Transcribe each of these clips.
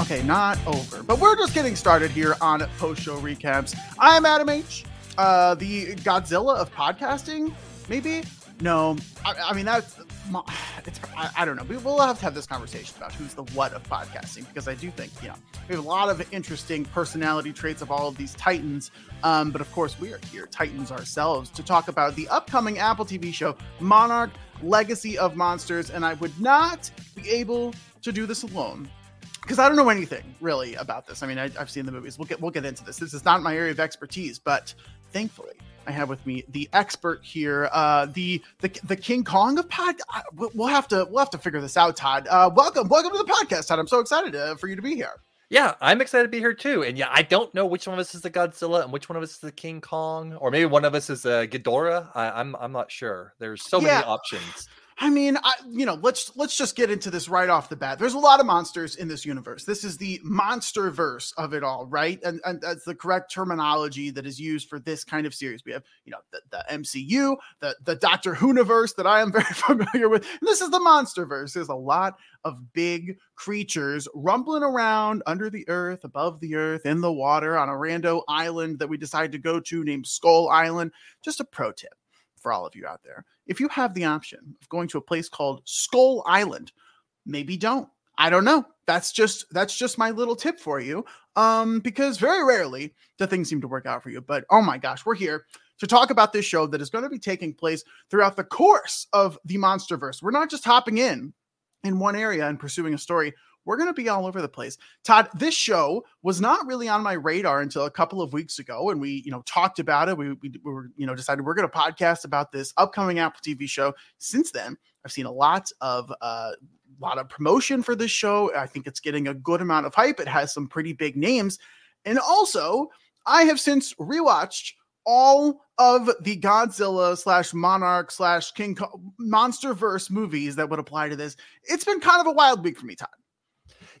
okay, not over, but we're just getting started here on post show recaps. I'm Adam H., uh, the Godzilla of podcasting, maybe? No, I, I mean, that's, it's, I, I don't know. We will have to have this conversation about who's the what of podcasting because I do think, you know, we have a lot of interesting personality traits of all of these titans. Um, but of course, we are here, titans ourselves, to talk about the upcoming Apple TV show, Monarch Legacy of Monsters. And I would not be able to do this alone because I don't know anything really about this. I mean, I, have seen the movies. We'll get we'll get into this. This is not my area of expertise, but thankfully, I have with me the expert here, uh, the the the King Kong of pod. We'll have to we'll have to figure this out, Todd. Uh, welcome welcome to the podcast, Todd. I'm so excited uh, for you to be here. Yeah, I'm excited to be here too. And yeah, I don't know which one of us is the Godzilla and which one of us is the King Kong, or maybe one of us is a Ghidorah. I, I'm I'm not sure. There's so Yeah. many options. I mean, I, you know, let's let's just get into this right off the bat. There's a lot of monsters in this universe. This is the monster verse of it all, right? And and that's the correct terminology that is used for this kind of series. We have, you know, the, the MCU, the the Doctor Who-niverse that I am very familiar with. And this is the monster verse. There's a lot of big creatures rumbling around under the earth, above the earth, in the water, on a rando island that we decided to go to named Skull Island. Just a pro tip for all of you out there. If you have the option of going to a place called Skull Island, maybe don't. I don't know. That's just that's just my little tip for you. Um, because very rarely the things seem to work out for you. But oh my gosh, we're here to talk about this show that is going to be taking place throughout the course of the Monsterverse. We're not just hopping in in one area and pursuing a story. We're going to be all over the place. Todd, this show was not really on my radar until a couple of weeks ago, and we, you know, talked about it. We, we, we were, you know, decided we're going to podcast about this upcoming Apple TV show. Since then, I've seen a lot of, uh, lot of promotion for this show. I think it's getting a good amount of hype. It has some pretty big names, and also I have since rewatched all of the Godzilla slash Monarch slash King Monster Verse movies that would apply to this. It's been kind of a wild week for me, Todd.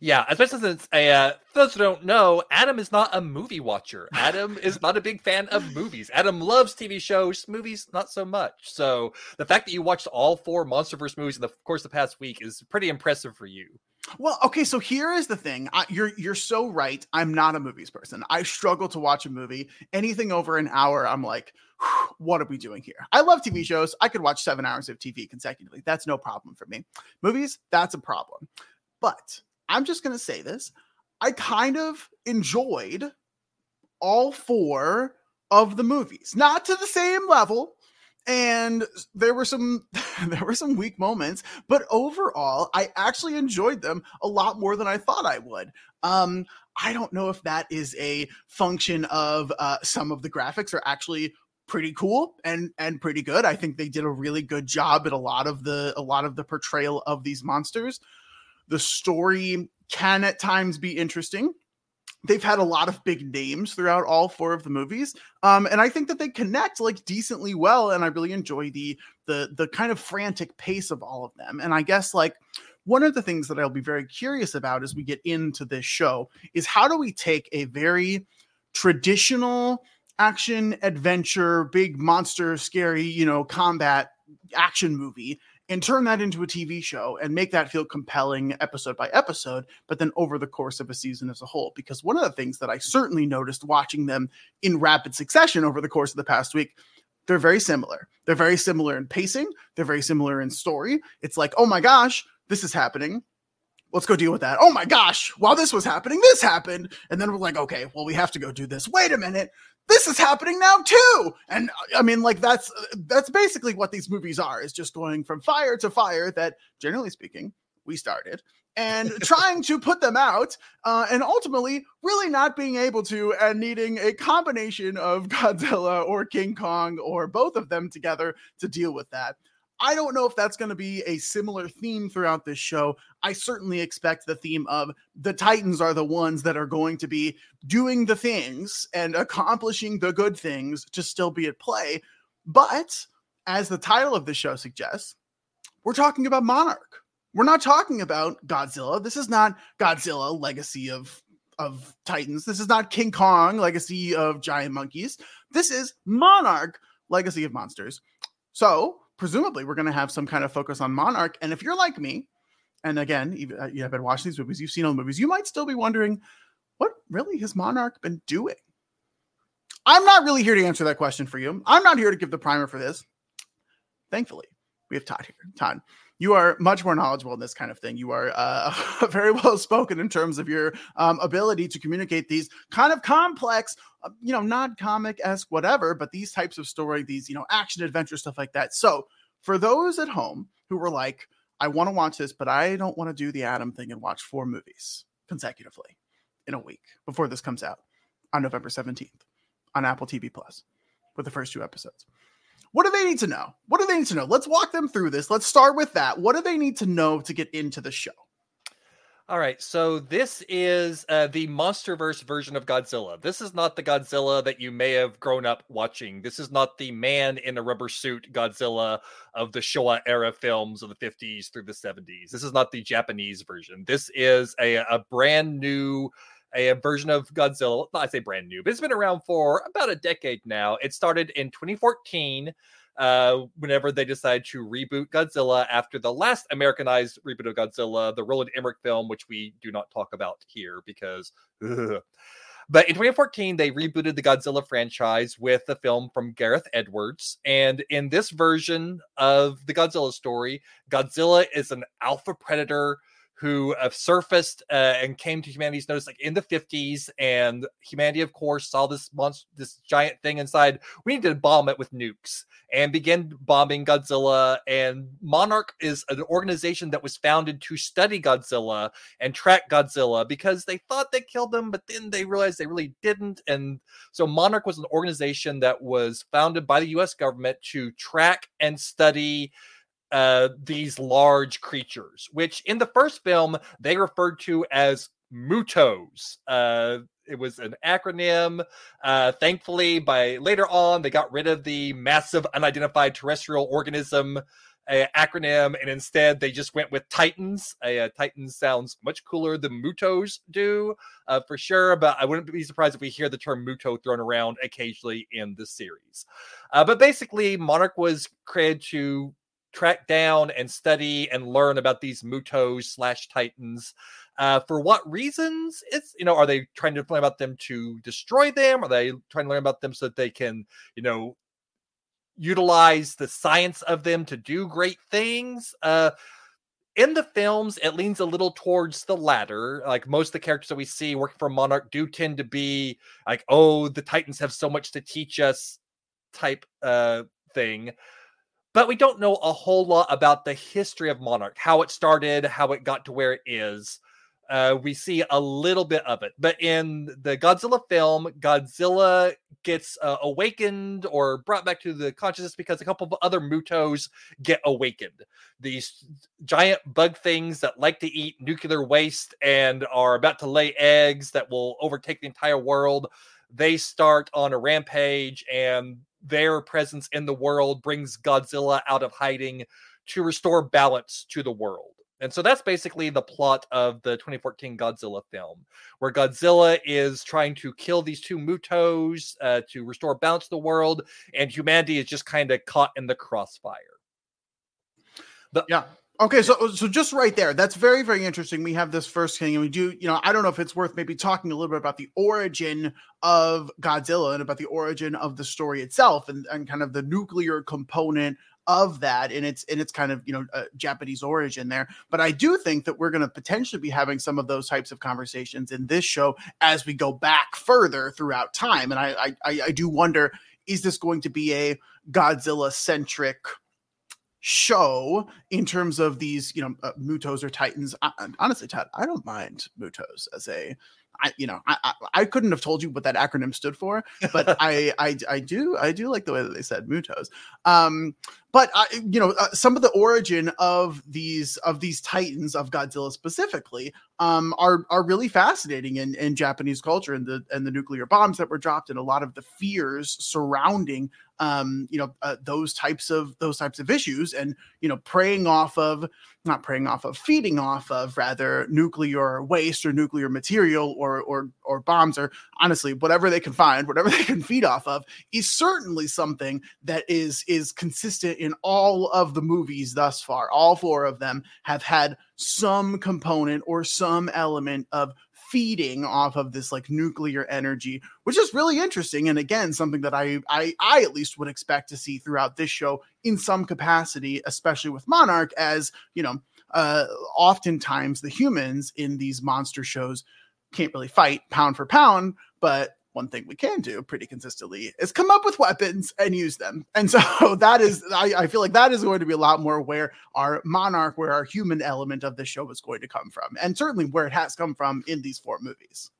Yeah, especially since uh, those who don't know, Adam is not a movie watcher. Adam is not a big fan of movies. Adam loves TV shows, movies not so much. So the fact that you watched all four MonsterVerse movies in the course of the past week is pretty impressive for you. Well, okay, so here is the thing. I, you're you're so right. I'm not a movies person. I struggle to watch a movie. Anything over an hour, I'm like, what are we doing here? I love TV shows. I could watch seven hours of TV consecutively. That's no problem for me. Movies, that's a problem. But I'm just going to say this I kind of enjoyed all four of the movies, not to the same level. And there were some there were some weak moments, but overall, I actually enjoyed them a lot more than I thought I would. Um, I don't know if that is a function of uh, some of the graphics are actually pretty cool and and pretty good. I think they did a really good job at a lot of the a lot of the portrayal of these monsters. The story can at times be interesting. They've had a lot of big names throughout all four of the movies um, and i think that they connect like decently well and i really enjoy the the the kind of frantic pace of all of them. And i guess like one of the things that i'll be very curious about as we get into this show is how do we take a very traditional action adventure big monster scary you know combat action movie and turn that into a TV show and make that feel compelling episode by episode, but then over the course of a season as a whole. Because one of the things that I certainly noticed watching them in rapid succession over the course of the past week, they're very similar. They're very similar in pacing, they're very similar in story. It's like, oh my gosh, this is happening. Let's go deal with that. Oh my gosh, while this was happening, this happened. And then we're like, okay, well, we have to go do this. Wait a minute this is happening now too. And i mean like that's that's basically what these movies are is just going from fire to fire that generally speaking we started and trying to put them out uh, and ultimately really not being able to and needing a combination of godzilla or king kong or both of them together to deal with that I don't know if that's going to be a similar theme throughout this show. I certainly expect the theme of the Titans are the ones that are going to be doing the things and accomplishing the good things to still be at play. But as the title of the show suggests, we're talking about Monarch. We're not talking about Godzilla. This is not Godzilla legacy of of Titans. This is not King Kong legacy of giant monkeys. This is Monarch legacy of monsters. So, presumably we're going to have some kind of focus on Monarch. And if you're like me, and again, you, uh, have been watching these movies, you've seen all the movies, you might still be wondering, what really has Monarch been doing? I'm not really here to answer that question for you. I'm not here to give the primer for this. Thankfully, we have Todd here. Todd, you are much more knowledgeable in this kind of thing. You are uh, very well spoken in terms of your um, ability to communicate these kind of complex, uh, you know, not comic esque, whatever, but these types of story, these, you know, action adventure stuff like that. So, for those at home who were like, I want to watch this, but I don't want to do the Adam thing and watch four movies consecutively in a week before this comes out on November 17th on Apple TV Plus with the first two episodes. What do they need to know? What do they need to know? Let's walk them through this. Let's start with that. What do they need to know to get into the show? All right, so this is uh, the MonsterVerse version of Godzilla. This is not the Godzilla that you may have grown up watching. This is not the man in a rubber suit Godzilla of the Showa era films of the 50s through the 70s. This is not the Japanese version. This is a, a brand new a, version of Godzilla. I say brand new, but it's been around for about a decade now. It started in 2014 uh, whenever they decided to reboot Godzilla after the last Americanized reboot of Godzilla, the Roland Emmerich film, which we do not talk about here because. Ugh. But in 2014, they rebooted the Godzilla franchise with a film from Gareth Edwards. And in this version of the Godzilla story, Godzilla is an alpha predator who have surfaced uh, and came to humanity's notice like in the 50s and humanity of course saw this monster this giant thing inside. We need to bomb it with nukes and began bombing godzilla. And monarch is an organization that was founded to study godzilla and track godzilla because they thought they killed him but then they realized they really didn't. And so monarch was an organization that was founded by the us government to track and study uh, these large creatures, which in the first film they referred to as MUTOs. Uh, it was an acronym. Uh, thankfully, by later on, they got rid of the massive unidentified terrestrial organism uh, acronym, and instead they just went with Titans. Uh, Titans sounds much cooler than MUTOs do, uh, for sure. But I wouldn't be surprised if we hear the term MUTO thrown around occasionally in the series. Uh, but basically, Monarch was created to track down and study and learn about these mutos slash titans. Uh, for what reasons? It's you know, are they trying to learn about them to destroy them? Are they trying to learn about them so that they can, you know, utilize the science of them to do great things. Uh, in the films, it leans a little towards the latter. Like most of the characters that we see working for Monarch do tend to be like, oh, the Titans have so much to teach us type uh, thing. But we don't know a whole lot about the history of Monarch, how it started, how it got to where it is. Uh, we see a little bit of it. But in the Godzilla film, Godzilla gets uh, awakened or brought back to the consciousness because a couple of other Mutos get awakened. These giant bug things that like to eat nuclear waste and are about to lay eggs that will overtake the entire world. They start on a rampage, and their presence in the world brings Godzilla out of hiding to restore balance to the world. And so that's basically the plot of the 2014 Godzilla film, where Godzilla is trying to kill these two Mutos uh, to restore balance to the world, and humanity is just kind of caught in the crossfire. Yeah. Okay, so uh, so just right there, that's very very interesting. We have this first king, and we do, you know, I don't know if it's worth maybe talking a little bit about the origin of Godzilla and about the origin of the story itself, and and kind of the nuclear component of that and it's and it's kind of you know a japanese origin there. But i do think that we're going to potentially be having some of those types of conversations in this show as we go back further throughout time. And i i, I do wonder is this going to be a godzilla centric show in terms of these you know uh, mutos or titans I, honestly Todd, i don't mind mutos as a I, you know, I, I, I couldn't have told you what that acronym stood for, but I, I, I do, I do like the way that they said Mutos. Um, but uh, you know, uh, some of the origin of these of these titans of Godzilla specifically um, are are really fascinating in, in Japanese culture and the and the nuclear bombs that were dropped and a lot of the fears surrounding um, you know uh, those types of those types of issues and you know preying off of not preying off of feeding off of rather nuclear waste or nuclear material or or or bombs or honestly whatever they can find whatever they can feed off of is certainly something that is is consistent in all of the movies thus far all four of them have had some component or some element of feeding off of this like nuclear energy which is really interesting and again something that I, I i at least would expect to see throughout this show in some capacity especially with monarch as you know uh oftentimes the humans in these monster shows can't really fight pound for pound but one thing we can do pretty consistently is come up with weapons and use them. And so that is, I, I, feel like that is going to be a lot more where our monarch, where our human element of the show is going to come from, and certainly where it has come from in these four movies.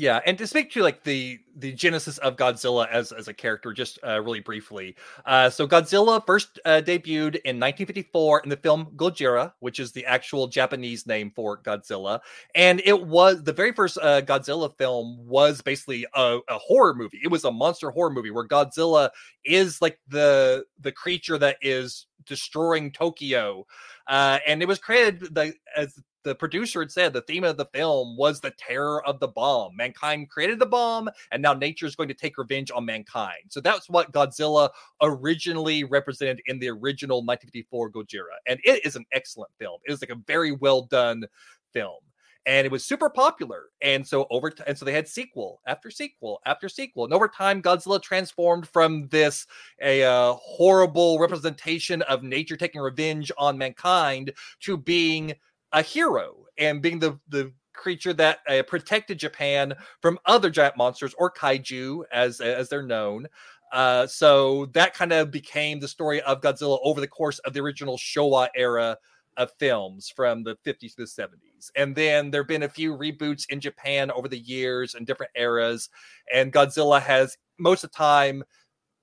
Yeah, and to speak to like the the genesis of Godzilla as as a character, just uh, really briefly. Uh, so Godzilla first uh, debuted in 1954 in the film Gojira, which is the actual Japanese name for Godzilla, and it was the very first uh, Godzilla film was basically a, a horror movie. It was a monster horror movie where Godzilla is like the the creature that is destroying Tokyo. Uh, and it was created the, as the producer had said the theme of the film was the terror of the bomb. Mankind created the bomb, and now nature is going to take revenge on mankind. So that's what Godzilla originally represented in the original 1954 Gojira. And it is an excellent film. It is like a very well done film. And it was super popular. And so over t- and so they had sequel after sequel after sequel. And over time, Godzilla transformed from this a uh, horrible representation of nature taking revenge on mankind to being a hero and being the the creature that uh, protected Japan from other giant monsters or kaiju as as they're known. Uh, so that kind of became the story of Godzilla over the course of the original Showa era of films from the 50s to the 70s. And then there have been a few reboots in Japan over the years and different eras. And Godzilla has most of the time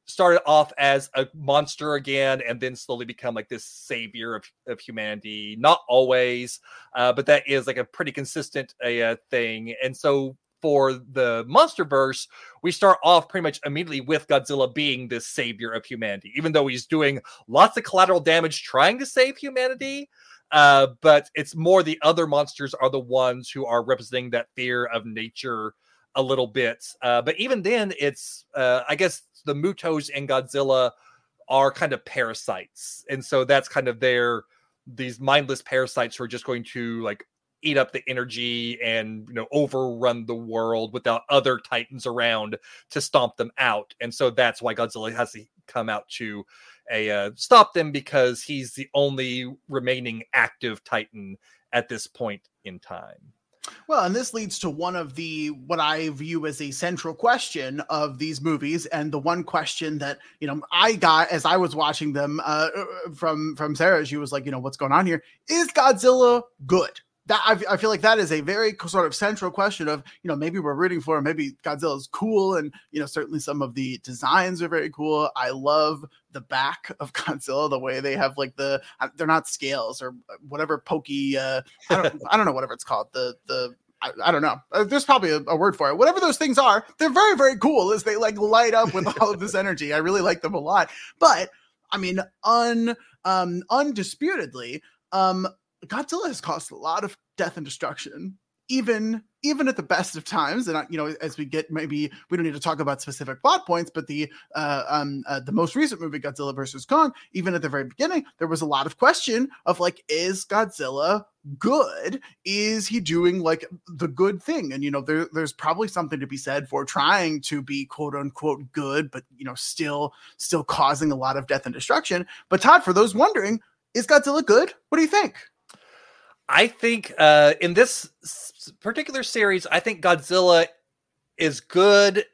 started off as a monster again and then slowly become like this savior of, of humanity not always uh, but that is like a pretty consistent uh, thing and so for the monster verse we start off pretty much immediately with godzilla being this savior of humanity even though he's doing lots of collateral damage trying to save humanity uh, but it's more the other monsters are the ones who are representing that fear of nature a little bit. Uh, but even then, it's uh, I guess the Mutos and Godzilla are kind of parasites, and so that's kind of their these mindless parasites who are just going to like eat up the energy and you know overrun the world without other titans around to stomp them out and so that's why godzilla has to come out to a uh, stop them because he's the only remaining active titan at this point in time well, and this leads to one of the what I view as a central question of these movies, and the one question that you know I got as I was watching them uh, from from Sarah. She was like, you know, what's going on here? Is Godzilla good? That I, I, feel like that is a very sort of central question of you know maybe we're rooting for maybe Godzilla's cool and you know certainly some of the designs are very cool. I love the back of Godzilla the way they have like the uh, they're not scales or whatever pokey uh, I don't I don't know whatever it's called the the I, I, don't know. Uh, there's probably a, a, word for it. Whatever those things are, they're very, very cool as they like light up with all of this energy. I really like them a lot. But I mean, un um undisputedly, um, Godzilla has caused a lot of death and destruction, even even at the best of times. And you know, as we get maybe we don't need to talk about specific plot points, but the uh, um uh, the most recent movie, Godzilla versus Kong, even at the very beginning, there was a lot of question of like, is Godzilla good? Is he doing like the good thing? And you know, there, there's probably something to be said for trying to be quote unquote good, but you know, still still causing a lot of death and destruction. But Todd, for those wondering, is Godzilla good? What do you think? I think uh, in this particular series, I think Godzilla is good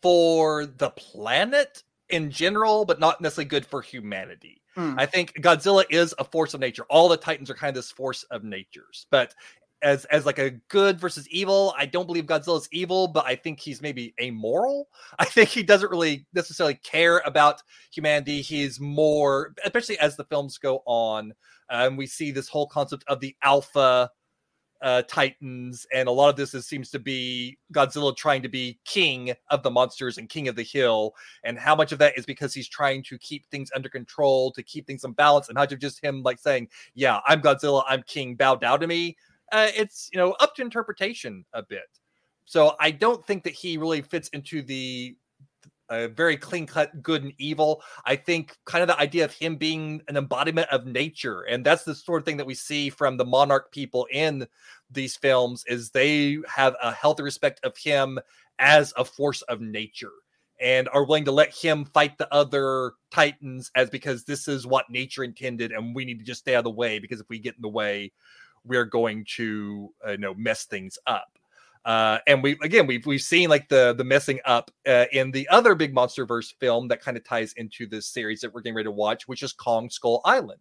for the planet in general, but not necessarily good for humanity. Mm. I think Godzilla is a force of nature. All the Titans are kind of this force of natures, but as as like a good versus evil, I don't believe Godzilla's evil, but I think he's maybe amoral. I think he doesn't really necessarily care about humanity. He's more, especially as the films go on, and um, we see this whole concept of the alpha uh, titans, and a lot of this is, seems to be Godzilla trying to be king of the monsters and king of the hill. And how much of that is because he's trying to keep things under control, to keep things in balance, and how much of just him like saying, "Yeah, I'm Godzilla, I'm king, bow down to me." Uh, it's you know up to interpretation a bit. So I don't think that he really fits into the a very clean cut good and evil. I think kind of the idea of him being an embodiment of nature, and that's the sort of thing that we see from the monarch people in these films is they have a healthy respect of him as a force of nature and are willing to let him fight the other titans as because this is what nature intended and we need to just stay out of the way because if we get in the way we're going to uh, you know mess things up. Uh, and we again we've we've seen like the the messing up uh, in the other big MonsterVerse film that kind of ties into this series that we're getting ready to watch, which is Kong Skull Island,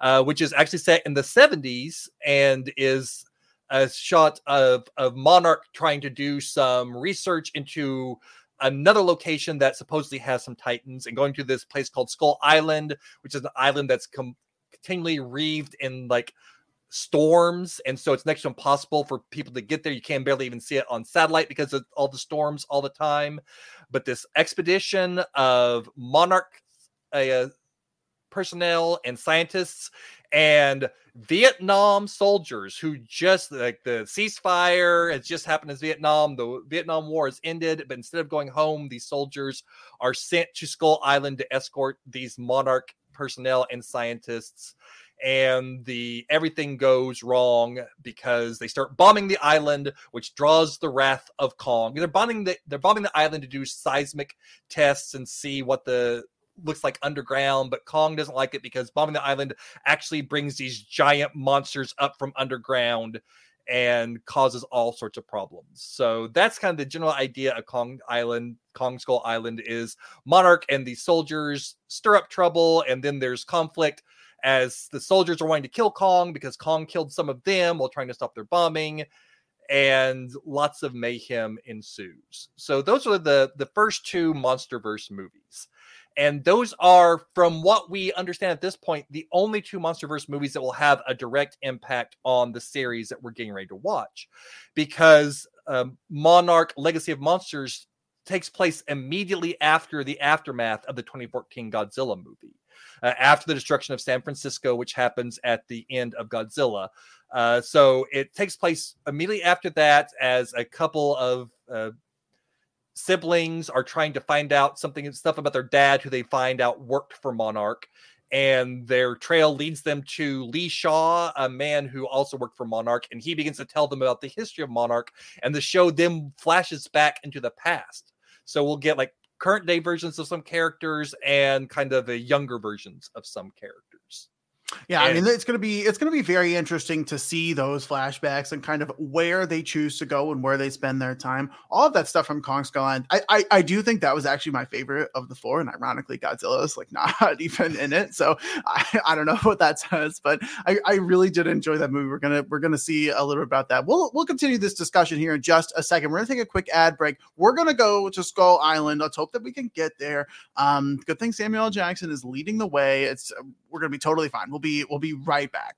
uh, which is actually set in the 70s and is a shot of of Monarch trying to do some research into another location that supposedly has some titans and going to this place called Skull Island, which is an island that's com- continually wreathed in like storms and so it's next to impossible for people to get there. You can barely even see it on satellite because of all the storms all the time. But this expedition of monarch uh, personnel and scientists and Vietnam soldiers who just like the ceasefire has just happened in Vietnam. The Vietnam War has ended, but instead of going home, these soldiers are sent to Skull Island to escort these monarch personnel and scientists and the everything goes wrong because they start bombing the island, which draws the wrath of Kong. They're bombing the they're bombing the island to do seismic tests and see what the looks like underground, but Kong doesn't like it because bombing the island actually brings these giant monsters up from underground and causes all sorts of problems. So that's kind of the general idea of Kong Island, Kong Skull Island is Monarch and the soldiers stir up trouble and then there's conflict as the soldiers are wanting to kill Kong because Kong killed some of them while trying to stop their bombing, and lots of mayhem ensues. So those are the the first two MonsterVerse movies. And those are, from what we understand at this point, the only two MonsterVerse movies that will have a direct impact on the series that we're getting ready to watch. Because um, Monarch Legacy of Monsters takes place immediately after the aftermath of the 2014 Godzilla movie uh, after the destruction of San Francisco, which happens at the end of Godzilla. Uh, so it takes place immediately after that, as a couple of uh, siblings are trying to find out something and stuff about their dad, who they find out worked for Monarch. and their trail leads them to Lee Shaw, a man who also worked for Monarch, and he begins to tell them about the history of Monarch, and the show then flashes back into the past. So we'll get like current day versions of some characters and kind of a younger versions of some characters. Yeah, I mean it's gonna be it's gonna be very interesting to see those flashbacks and kind of where they choose to go and where they spend their time. All of that stuff from Kong Skull Island. I, I I do think that was actually my favorite of the four, and ironically, Godzilla is like not even in it. So I, I don't know what that says, but I, I really did enjoy that movie. We're gonna we're gonna see a little bit about that. We'll we'll continue this discussion here in just a second. We're gonna take a quick ad break. We're gonna go to Skull Island. Let's hope that we can get there. Um, good thing Samuel Jackson is leading the way. It's we're gonna be totally fine. We'll be we'll be right back.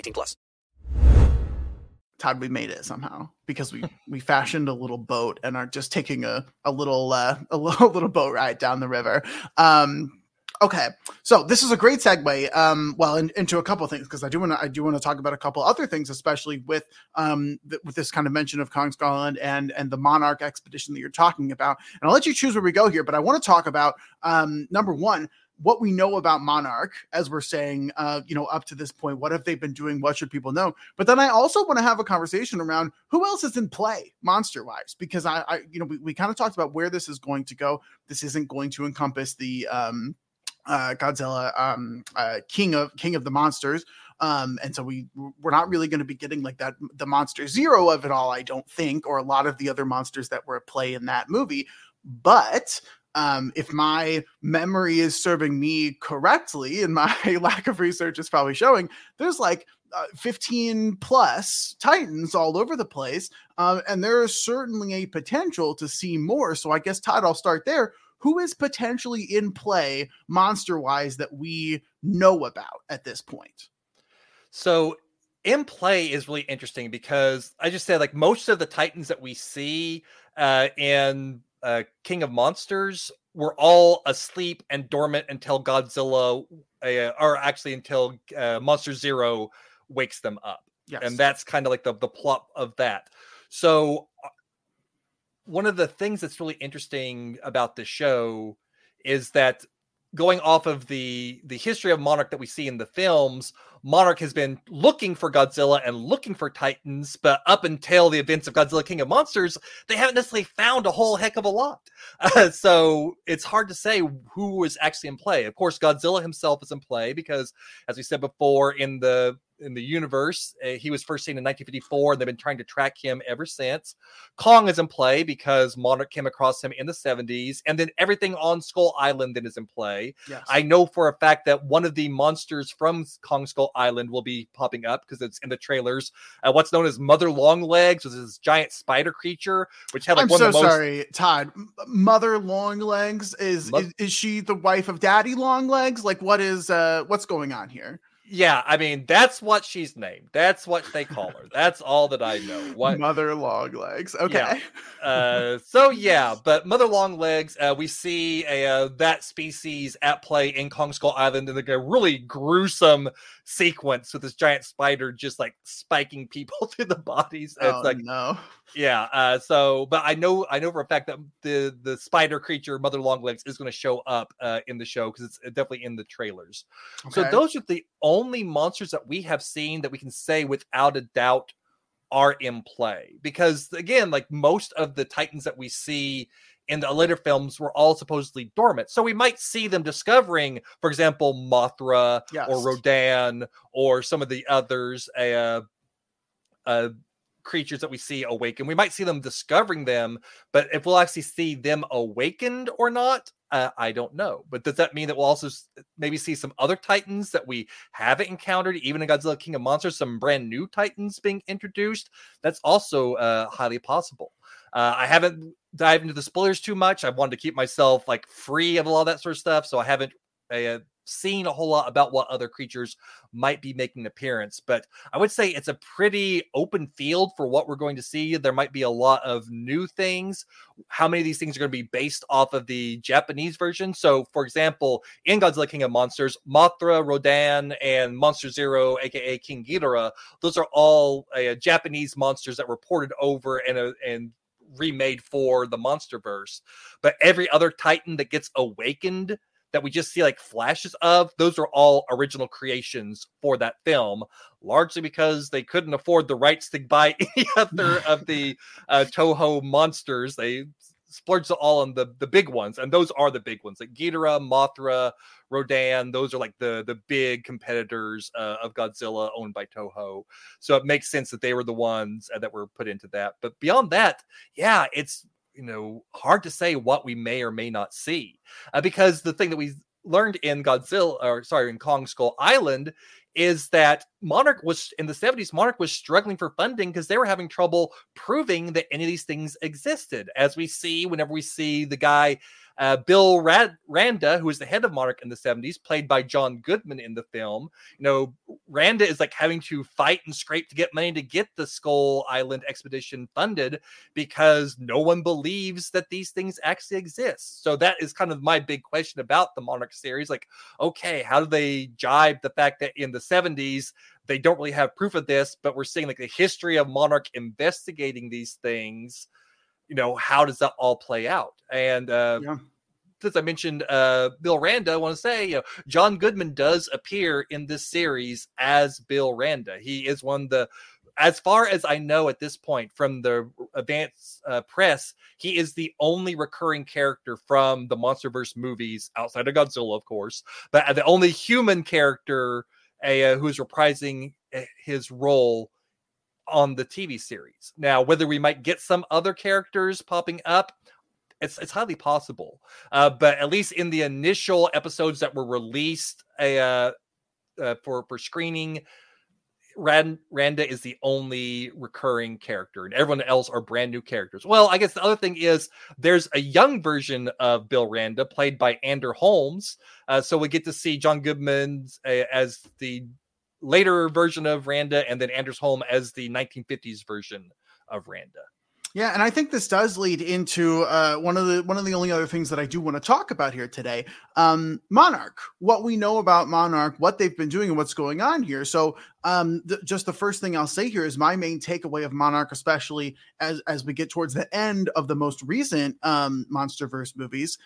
18 plus. Todd, we made it somehow because we we fashioned a little boat and are just taking a a little uh, a little, little boat ride down the river. Um, okay, so this is a great segue. Um, well, in, into a couple things because I do want to I do want to talk about a couple other things, especially with um th- with this kind of mention of Kong Skull Island and and the Monarch expedition that you're talking about. And I'll let you choose where we go here, but I want to talk about um number one what we know about Monarch, as we're saying, uh, you know, up to this point, what have they been doing? What should people know? But then I also want to have a conversation around who else is in play monster wise, because I, I you know, we, we kind of talked about where this is going to go. This isn't going to encompass the um, uh, Godzilla um, uh, King of King of the Monsters. Um, and so we we're not really going to be getting like that the monster zero of it all, I don't think, or a lot of the other monsters that were at play in that movie. But um, if my memory is serving me correctly, and my lack of research is probably showing, there's like uh, 15 plus titans all over the place, um, and there is certainly a potential to see more. So I guess Todd, I'll start there. Who is potentially in play monster wise that we know about at this point? So in play is really interesting because I just said like most of the Titans that we see uh, in uh, King of Monsters were all asleep and dormant until Godzilla, uh, or actually until uh, Monster Zero wakes them up. Yes. And that's kind of like the, the plot of that. So, uh, one of the things that's really interesting about the show is that going off of the the history of monarch that we see in the films monarch has been looking for godzilla and looking for titans but up until the events of godzilla king of monsters they haven't necessarily found a whole heck of a lot. Uh, so it's hard to say who is actually in play. Of course godzilla himself is in play because as we said before in the in the universe. Uh, he was first seen in 1954, and they've been trying to track him ever since. Kong is in play because Monarch came across him in the 70s, and then everything on Skull Island then is in play. Yes. I know for a fact that one of the monsters from Kong Skull Island will be popping up because it's in the trailers. Uh, what's known as Mother Longlegs was this giant spider creature, which had like I'm one so of the most. sorry, Todd. Mother Longlegs is, Mo- is is she the wife of Daddy Longlegs? Like, what is uh what's going on here? Yeah, I mean that's what she's named. That's what they call her. That's all that I know. What Mother long legs. Okay. Yeah. Uh, so yeah, but mother long legs. Uh, we see a uh, that species at play in Kong Skull Island in like a really gruesome sequence with this giant spider just like spiking people through the bodies. It's Oh like no. Yeah. Uh, so, but I know I know for a fact that the the spider creature, Mother Longlegs, is going to show up uh, in the show because it's definitely in the trailers. So those are the only monsters that we have seen that we can say without a doubt are in play. Because again, like most of the Titans that we see in the later films were all supposedly dormant. So we might see them discovering, for example, Mothra Yes. or Rodan or some of the others. Uh, uh, creatures that we see awaken. We might see them discovering them, but if we'll actually see them awakened or not, uh, I don't know. But does that mean that we'll also maybe see some other titans that we haven't encountered, even in Godzilla King of Monsters, some brand new titans being introduced? That's also uh, highly possible. Uh, I haven't dived into the spoilers too much. I wanted to keep myself like free of a lot of that sort of stuff, so I haven't uh, seen a whole lot about what other creatures might be making an appearance. But I would say it's a pretty open field for what we're going to see. There might be a lot of new things. How many of these things are going to be based off of the Japanese version? So, for example, in Godzilla King of Monsters, Mothra, Rodan, and Monster Zero, aka King Ghidorah, those are all uh, Japanese monsters that were ported over and uh, and remade for the MonsterVerse. But every other Titan that gets awakened that we just see like flashes of, those are all original creations for that film, largely because they couldn't afford the rights to buy any other of the uh, Toho monsters. They splurged all on the the big ones, and those are the big ones like Ghidorah, Mothra, Rodan. Those are like the the big competitors uh, of Godzilla owned by Toho. So it makes sense that they were the ones uh, that were put into that. But beyond that, yeah, it's you know hard to say what we may or may not see uh, because the thing that we learned in Godzilla or sorry in Kong Skull Island is that Monarch was in the 70s Monarch was struggling for funding because they were having trouble proving that any of these things existed as we see whenever we see the guy uh, Bill Rad- Randa, who is the head of Monarch in the 70s, played by John Goodman in the film. You know, Randa is like having to fight and scrape to get money to get the Skull Island expedition funded because no one believes that these things actually exist. So that is kind of my big question about the Monarch series. Like, okay, how do they jibe the fact that in the 70s they don't really have proof of this, but we're seeing like the history of Monarch investigating these things? You know, how does that all play out? And uh, Yeah. since I mentioned uh, Bill Randa, I want to say you know, John Goodman does appear in this series as Bill Randa. He is one of the, as far as I know at this point from the advance uh, press, he is the only recurring character from the MonsterVerse movies outside of Godzilla, of course, but the only human character uh, who is reprising uh, his role on the TV series. Now, whether we might get some other characters popping up, it's it's highly possible. Uh, but at least in the initial episodes that were released uh, uh, for for screening, Rand, Randa is the only recurring character, and everyone else are brand new characters. Well, I guess the other thing is there's a young version of Bill Randa played by Anders Holm, uh, so we get to see John Goodman uh, as the later version of Randa, and then Anders Holm as the 1950s version of Randa. Yeah, and I think this does lead into uh, one of the one of the only other things that I do want to talk about here today. Um, Monarch, what we know about Monarch, what they've been doing, and what's going on here. So, um, th- just the first thing I'll say here is my main takeaway of Monarch, especially as as we get towards the end of the most recent um, MonsterVerse movies.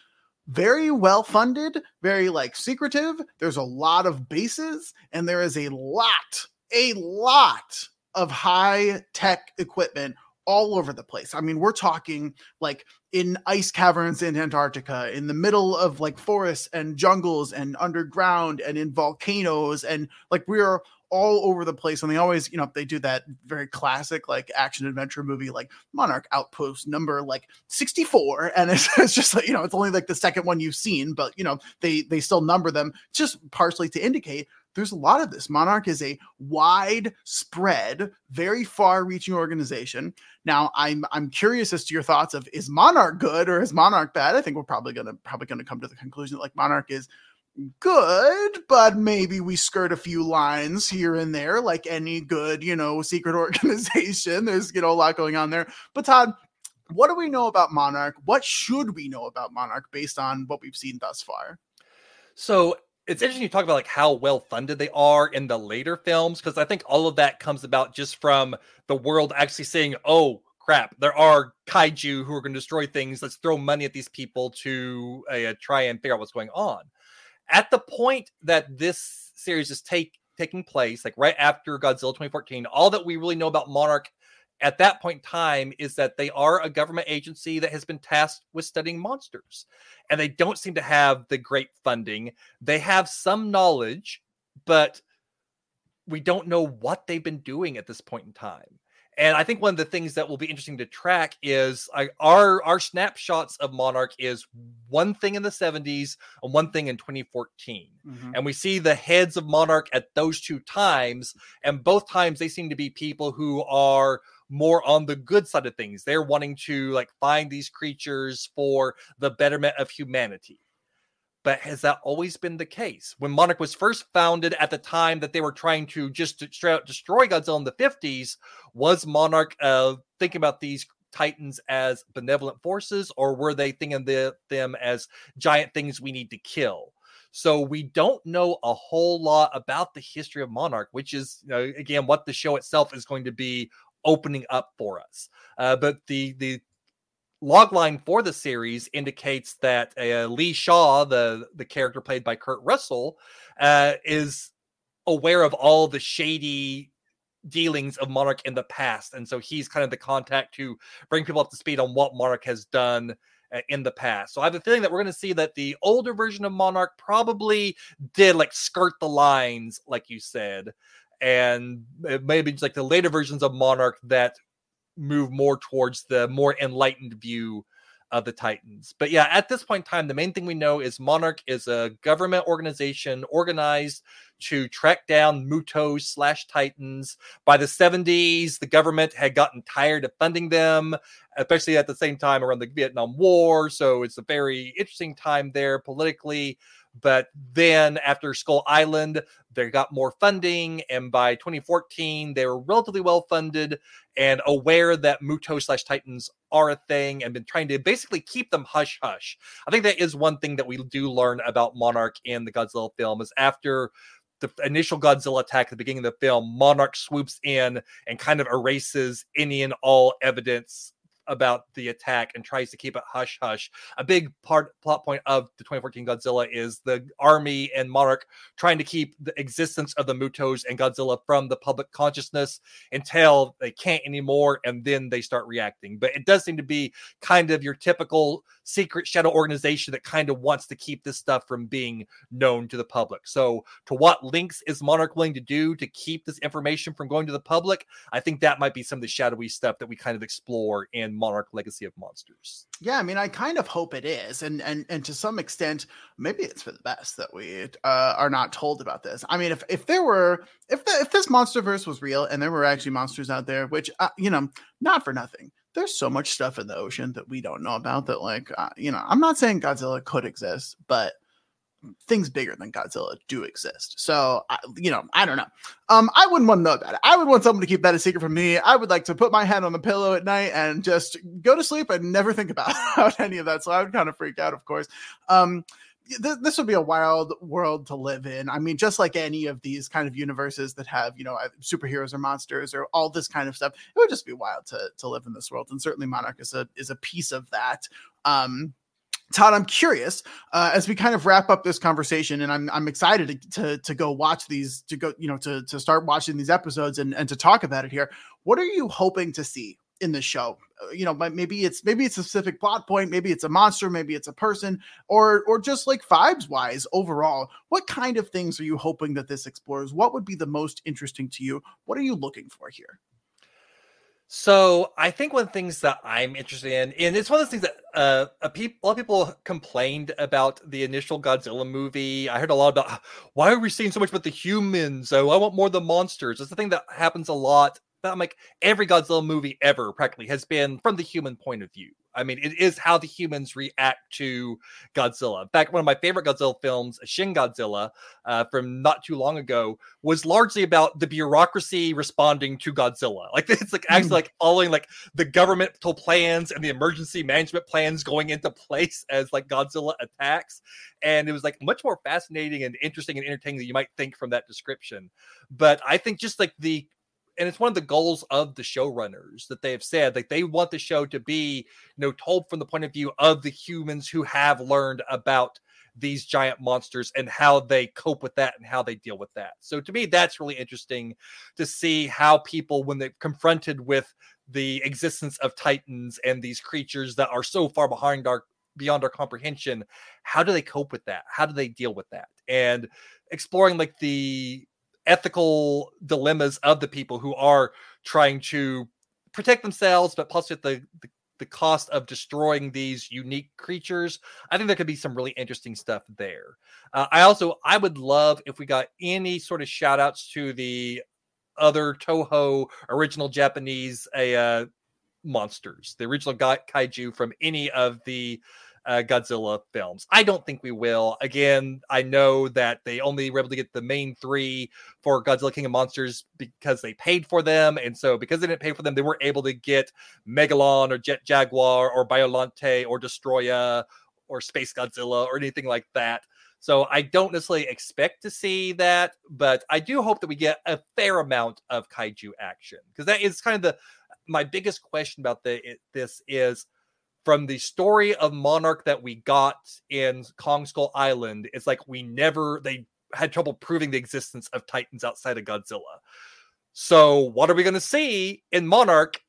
Very well funded, very like secretive. There's a lot of bases, and there is a lot, a lot of high tech equipment all over the place. I mean, we're talking like in ice caverns in Antarctica, in the middle of like forests and jungles and underground and in volcanoes and like we're all over the place and they always you know they do that very classic like action adventure movie like monarch outpost number like 64 and it's, it's just like you know it's only like the second one you've seen but you know they they still number them just partially to indicate there's a lot of this monarch is a wide spread very far reaching organization now i'm i'm curious as to your thoughts of is monarch good or is monarch bad i think we're probably gonna probably gonna come to the conclusion that like monarch is good, but maybe we skirt a few lines here and there, like any good, you know, secret organization. There's, you know, a lot going on there. But Todd, what do we know about Monarch? What should we know about Monarch based on what we've seen thus far? So it's interesting you talk about like how well funded they are in the later films because I think all of that comes about just from the world actually saying, "Oh crap, there are kaiju who are going to destroy things. Let's throw money at these people to uh, try and figure out what's going on." At the point that this series is take taking place, like right after Godzilla 2014, all that we really know about Monarch at that point in time is that they are a government agency that has been tasked with studying monsters and they don't seem to have the great funding. They have some knowledge but we don't know what they've been doing at this point in time. And i think one of the things that will be interesting to track is our our snapshots of monarch is one thing in the 70s and one thing in 2014 mm-hmm. and we see the heads of monarch at those two times and both times they seem to be people who are more on the good side of things. They're wanting to like find these creatures for the betterment of humanity. But has that always been the case? When Monarch was first founded at the time that they were trying to just straight out destroy Godzilla in the 50s, was Monarch uh, thinking about these titans as benevolent forces or were they thinking the, them as giant things we need to kill? So we don't know a whole lot about the history of Monarch, which is, you know, again, what the show itself is going to be opening up for us. Uh, but the the logline for the series indicates that uh, Lee Shaw, the the character played by Kurt Russell, uh, is aware of all the shady dealings of Monarch in the past, and so he's kind of the contact to bring people up to speed on what Monarch has done uh, in the past. So I have a feeling that we're going to see that the older version of Monarch probably did like skirt the lines, like you said, and maybe just like the later versions of Monarch that move more towards the more enlightened view of the Titans. But yeah, at this point in time, the main thing we know is Monarch is a government organization organized to track down Mutos slash Titans. By the 70s, the government had gotten tired of funding them, especially at the same time around the Vietnam War. So it's a very interesting time there politically. But then after Skull Island, they got more funding. And by 2014, they were relatively well funded and aware that Muto slash Titans are a thing and been trying to basically keep them hush hush. I think that is one thing that we do learn about Monarch in the Godzilla film is after the initial Godzilla attack at the beginning of the film, Monarch swoops in and kind of erases any and all evidence about the attack and tries to keep it hush hush. A big part plot point of the 2014 Godzilla is the army and Monarch trying to keep the existence of the Mutos and Godzilla from the public consciousness until they can't anymore, and then they start reacting. But it does seem to be kind of your typical secret shadow organization that kind of wants to keep this stuff from being known to the public. So, to what links is Monarch willing to do to keep this information from going to the public? I think that might be some of the shadowy stuff that we kind of explore in Monarch Legacy of Monsters. Yeah, I mean, I kind of hope it is, and and and to some extent, maybe it's for the best that we uh, are not told about this. I mean, if if there were if the, if this MonsterVerse was real and there were actually monsters out there, which uh, you know, not for nothing, there's so much stuff in the ocean that we don't know about. That like, uh, you know, I'm not saying Godzilla could exist, but things bigger than Godzilla do exist. So, I, you know, I don't know. Um, I wouldn't want to know about it. I would want someone to keep that a secret from me. I would like to put my head on the pillow at night and just go to sleep and never think about, about any of that. So I would kind of freak out, of course. Um, th- this would be a wild world to live in. I mean, just like any of these kind of universes that have, you know, superheroes or monsters or all this kind of stuff, it would just be wild to to live in this world. And certainly Monarch is a is a piece of that. Um, Todd, I'm curious uh, as we kind of wrap up this conversation, and I'm I'm excited to, to, to go watch these to go you know to to start watching these episodes and and to talk about it here. What are you hoping to see in the show? Uh, you know, maybe it's maybe it's a specific plot point, maybe it's a monster, maybe it's a person, or or just like vibes wise overall. What kind of things are you hoping that this explores? What would be the most interesting to you? What are you looking for here? So I think one of the things that I'm interested in, and it's one of those things that uh, a, a lot of people complained about the initial Godzilla movie. I heard a lot about why are we seeing so much about the humans? Oh, I want more of the monsters. It's the thing that happens a lot. I'm like every Godzilla movie ever practically has been from the human point of view. I mean, it is how the humans react to Godzilla. In fact, one of my favorite Godzilla films, Shin Godzilla, uh, from not too long ago, was largely about the bureaucracy responding to Godzilla. Like it's like actually like following like the governmental plans and the emergency management plans going into place as like Godzilla attacks. And it was like much more fascinating and interesting and entertaining than you might think from that description. But I think just like the and it's one of the goals of the showrunners that they have said like they want the show to be you know told from the point of view of the humans who have learned about these giant monsters and how they cope with that and how they deal with that. So to me that's really interesting to see how people when they're confronted with the existence of titans and these creatures that are so far behind our beyond our comprehension how do they cope with that how do they deal with that and exploring like the ethical dilemmas of the people who are trying to protect themselves, but plus at the, the the cost of destroying these unique creatures. I think there could be some really interesting stuff there. Uh, I also I would love if we got any sort of shout outs to the other Toho original Japanese uh, monsters, the original kaiju from any of the uh, Godzilla films. I don't think we will. Again, I know that they only were able to get the main three for Godzilla King of Monsters because they paid for them. And so, because they didn't pay for them, they weren't able to get Megalon or Jet Jaguar or Biolante or Destoroyah or Space Godzilla or anything like that. So I don't necessarily expect to see that, but I do hope that we get a fair amount of kaiju action because that is kind of the my biggest question about the, it, this is from the story of Monarch that we got in Kong Skull Island, it's like we never they had trouble proving the existence of Titans outside of Godzilla. So what are we going to see in Monarch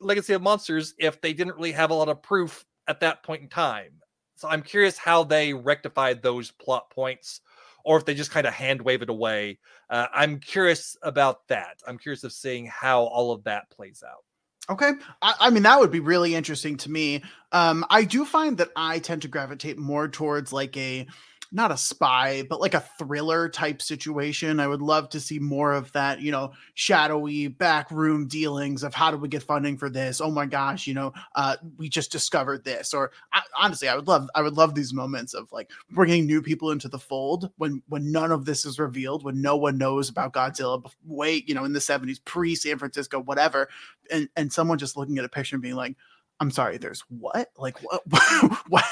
Legacy of Monsters if they didn't really have a lot of proof at that point in time? So I'm curious how they rectified those plot points or if they just kind of hand wave it away. Uh, I'm curious about that. I'm curious of seeing how all of that plays out. Okay. I, I, mean, that would be really interesting to me. Um, I do find that I tend to gravitate more towards like a not a spy, but like a thriller type situation. I would love to see more of that, you know, shadowy backroom dealings of how do we get funding for this? Oh my gosh, you know, uh, we just discovered this. Or I, honestly, I would love, I would love these moments of like bringing new people into the fold when when none of this is revealed, when no one knows about Godzilla. Wait, you know, in the seventies, pre San Francisco, whatever, and and someone just looking at a picture and being like I'm sorry, there's what? Like what what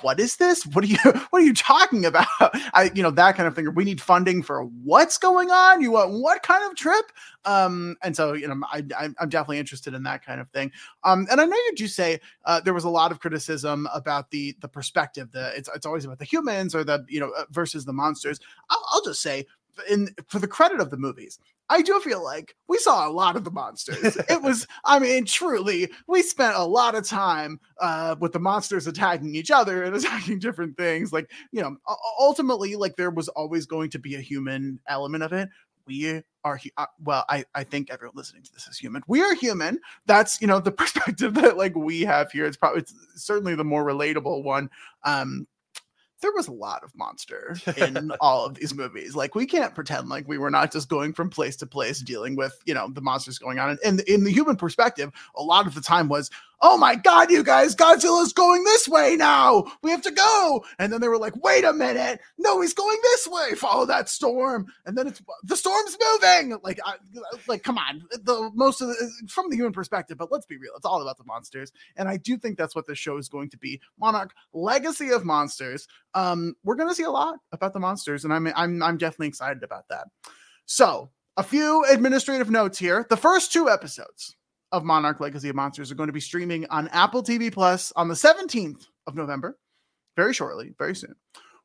what is this? What are you what are you talking about? I you know that kind of thing. We need funding for what's going on? You want what kind of trip? Um and so you know I, I am definitely interested in that kind of thing. Um and I know you do say uh, there was a lot of criticism about the the perspective. The it's it's always about the humans or the you know uh, versus the monsters. I'll, I'll just say in for the credit of the movies, I do feel like we saw a lot of the monsters. it was, I mean, truly, we spent a lot of time uh, with the monsters attacking each other and attacking different things. Like, you know, ultimately, like there was always going to be a human element of it. We are, uh, well, I, I think everyone listening to this is human. We are human. That's, you know, the perspective that like we have here. It's probably, it's certainly the more relatable one. Um, there was a lot of monster in all of these movies. Like we can't pretend like we were not just going from place to place dealing with, you know, the monsters going on. And in the human perspective, a lot of the time was, oh my god, you guys, Godzilla's going this way now. We have to go. And then they were like, wait a minute, no, he's going this way. Follow that storm. And then it's the storm's moving. Like, I, like, come on. The most of the from the human perspective, but let's be real, it's all about the monsters. And I do think that's what the show is going to be. Monarch Legacy of Monsters. Um, we're gonna see a lot about the monsters, and I'm I'm I'm definitely excited about that. So a few administrative notes here. The first two episodes of Monarch Legacy of Monsters are going to be streaming on Apple TV Plus on the 17th of November, very shortly, very soon.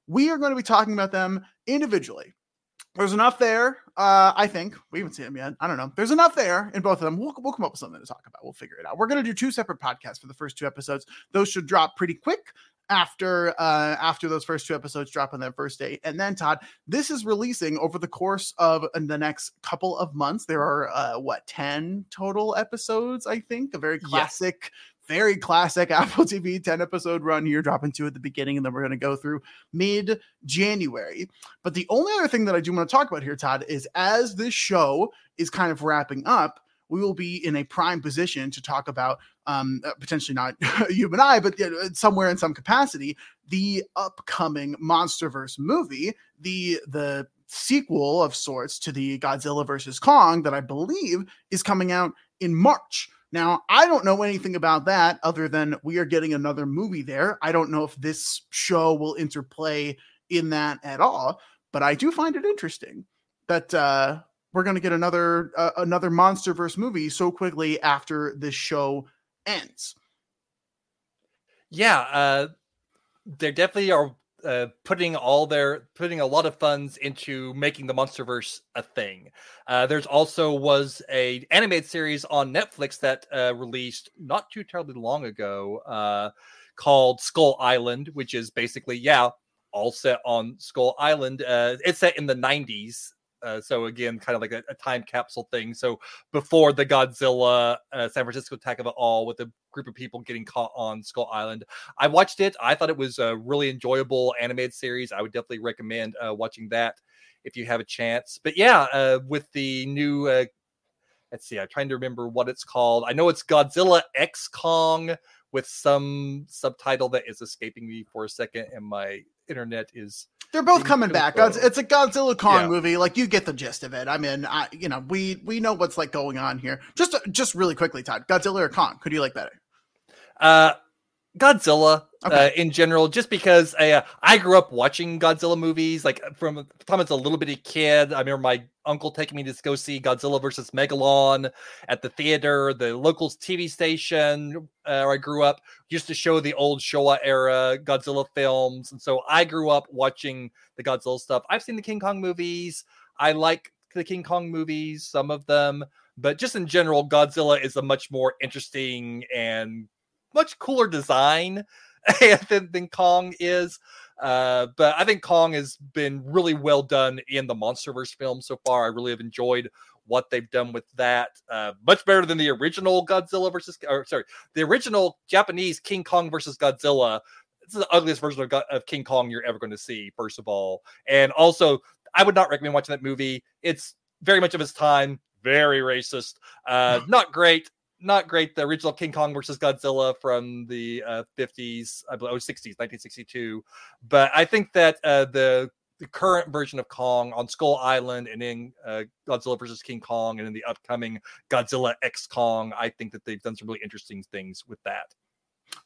We are going to be talking about them individually. There's enough there, uh, I think. We haven't seen them yet. I don't know. There's enough there in both of them. We'll, we'll come up with something to talk about. We'll figure it out. We're going to do two separate podcasts for the first two episodes. Those should drop pretty quick after uh after those first two episodes drop on that first day. And then todd this is releasing over the course of the next couple of months. There are uh what 10 total episodes i think? A very classic yes. very classic apple tv 10 episode run here dropping two at the beginning and then we're going to go through mid january but the only other thing that i do want to talk about here todd is as this show is kind of wrapping up we will be in a prime position to talk about um, uh, potentially not you and I, but you know, somewhere in some capacity, the upcoming MonsterVerse movie, the the sequel of sorts to the Godzilla versus Kong that I believe is coming out in March. Now, I don't know anything about that other than we are getting another movie there. I don't know if this show will interplay in that at all, but I do find it interesting that uh, we're going to get another uh, another MonsterVerse movie so quickly after this show ends. Yeah, uh, there definitely are uh, putting all their putting a lot of funds into making the MonsterVerse a thing. Uh, there's also was a animated series on Netflix that uh, released not too terribly long ago uh, called Skull Island, which is basically yeah all set on Skull Island. Uh, it's set in the 90s. Uh, so again, kind of like a, a, time capsule thing. So before the Godzilla uh, San Francisco attack of it all, with a group of people getting caught on Skull Island, I watched it. I thought it was a really enjoyable animated series. I would definitely recommend uh, watching that if you have a chance. But yeah, uh, with the new, uh, let's see, I'm trying to remember what it's called. I know it's Godzilla X Kong with some subtitle that is escaping me for a second, and my internet is they're both coming back. It's a Godzilla Kong yeah. movie. Like you get the gist of it. I mean, I you know we we know what's like going on here. Just just really quickly, Todd. Godzilla or Kong? Could you like better? Uh, Godzilla okay. uh, in general, just because I, uh, I grew up watching Godzilla movies, like from the time I was a little bitty kid. I remember my uncle taking me to go see Godzilla versus Megalon at the theater. The local TV station uh, where I grew up used to show the old Showa era Godzilla films, and so I grew up watching the Godzilla stuff. I've seen the King Kong movies. I like the King Kong movies, some of them, but just in general, Godzilla is a much more interesting and much cooler design than, than Kong is. Uh, but I think Kong has been really well done in the MonsterVerse film so far. I really have enjoyed what they've done with that. Uh, much better than the original Godzilla versus, or sorry, the original Japanese King Kong versus Godzilla. This is the ugliest version of, of King Kong you're ever going to see, first of all. And also, I would not recommend watching that movie. It's very much of its time, very racist, uh, not great not great. The original King Kong versus Godzilla from the uh, 50s, I believe, oh, 60s, 1962. But I think that uh, the the current version of Kong on Skull Island and in uh, Godzilla versus King Kong and in the upcoming Godzilla X Kong, I think that they've done some really interesting things with that.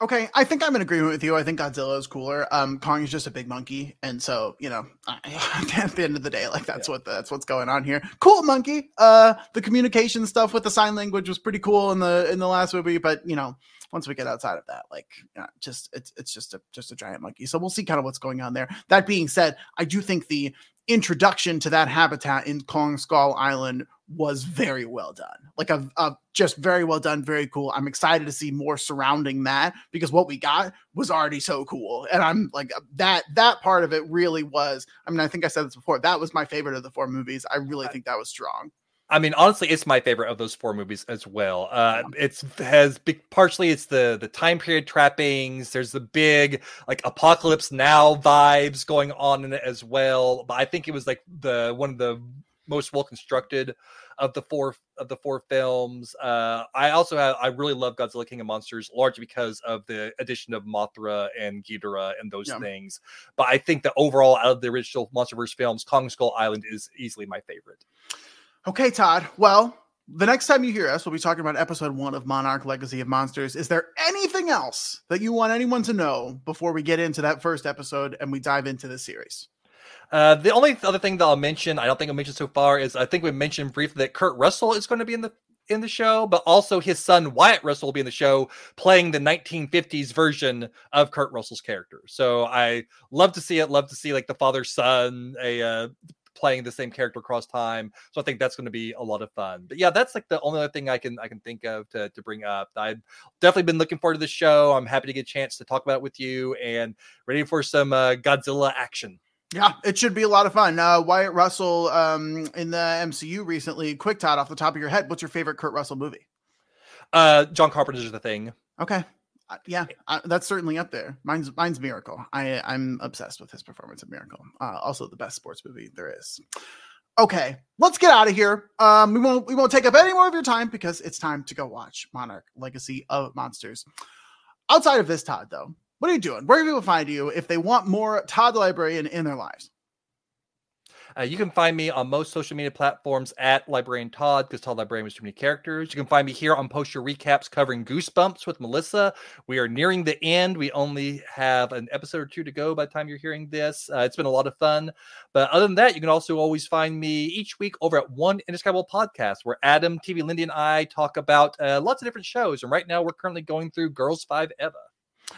Okay, I think I'm in agreement with you. I think Godzilla is cooler. Um, Kong is just a big monkey, and so you know, at the end of the day, like that's yeah. what that's what's going on here. Cool monkey. Uh, the communication stuff with the sign language was pretty cool in the in the last movie, but you know, once we get outside of that, like, you know, just it's it's just a just a giant monkey. So we'll see kind of what's going on there. That being said, I do think the introduction to that habitat in Kong Skull Island was very well done. Like a, a, just very well done, very cool. I'm excited to see more surrounding that because what we got was already so cool. And I'm like that that part of it really was. I mean, I think I said this before. That was my favorite of the four movies. I really think that was strong. I mean, honestly, it's my favorite of those four movies as well. Uh, it's has big, partially it's the the time period trappings. There's the big like apocalypse now vibes going on in it as well. But I think it was like the one of the most well constructed of the four of the four films. Uh, I also have I really love Godzilla King of Monsters largely because of the addition of Mothra and Ghidorah and those yeah. things. But I think that overall, out of the original MonsterVerse films, Kong Skull Island is easily my favorite. Okay, Todd. Well, the next time you hear us, we'll be talking about episode one of Monarch Legacy of Monsters. Is there anything else that you want anyone to know before we get into that first episode and we dive into the series? Uh, the only other thing that I'll mention, I don't think I mentioned so far, is I think we mentioned briefly that Kurt Russell is going to be in the in the show, but also his son Wyatt Russell will be in the show playing the 1950s version of Kurt Russell's character. So I love to see it. Love to see like the father son, a uh, playing the same character across time. So I think that's going to be a lot of fun. But yeah, that's like the only other thing I can I can think of to to bring up. I've definitely been looking forward to this show. I'm happy to get a chance to talk about it with you and ready for some uh, Godzilla action. Yeah, it should be a lot of fun. Uh, Wyatt Russell um, in the MCU recently. Quick, Todd, off the top of your head, what's your favorite Kurt Russell movie? Uh, John Carpenter's The Thing. Okay, yeah, uh, that's certainly up there. Mine's mine's Miracle. I I'm obsessed with his performance in Miracle. Uh, also, the best sports movie there is. Okay, let's get out of here. Um, we won't we won't take up any more of your time because it's time to go watch Monarch: Legacy of Monsters. Outside of this, Todd, though, what are you doing? Where can people find you if they want more Todd the Librarian in their lives? Uh, you can find me on most social media platforms at Librarian Todd because Todd Librarian was too many characters. You can find me here on Post Show Recaps covering Goosebumps with Melissa. We are nearing the end. We only have an episode or two to go by the time you're hearing this. Uh, it's been a lot of fun. But other than that, you can also always find me each week over at One Indescribable Podcast where Adam, TV Lindy, and I talk about uh, lots of different shows. And right now, we're currently going through Girls 5 Eva.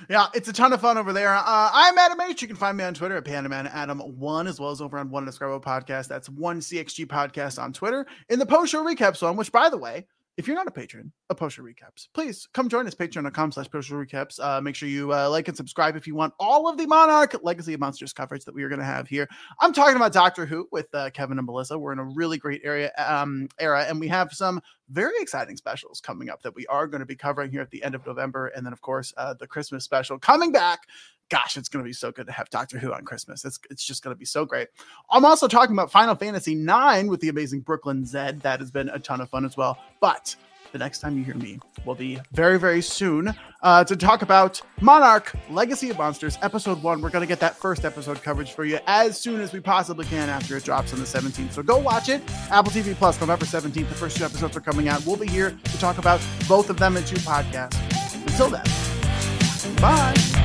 Yeah, it's a ton of fun over there. Uh, I'm Adam H. You can find me on Twitter at Pianoman Adam One, as well as over on One Indescribable Podcast. That's One CXG Podcast on Twitter. In the post show recaps one, which by the way, if you're not a patron of Post Show Recaps, please come join us, patreon.com slash Post Recaps. Uh, make sure you uh, like and subscribe if you want all of the Monarch Legacy of Monsters coverage that we are going to have here. I'm talking about Doctor Who with uh, Kevin and Melissa. We're in a really great area um, era, and we have some very exciting specials coming up that we are going to be covering here at the end of November. And then, of course, uh, the Christmas special coming back gosh, it's going to be so good to have Doctor Who on Christmas. It's, it's just going to be so great. I'm also talking about Final Fantasy IX with the amazing Brooklyn Zed. That has been a ton of fun as well. But the next time you hear me will be very, very soon uh, to talk about Monarch Legacy of Monsters, episode one. We're going to get that first episode coverage for you as soon as we possibly can after it drops on the 17th. So go watch it. Apple TV Plus, November 17th. The first two episodes are coming out. We'll be here to talk about both of them in two podcasts. Until then, bye.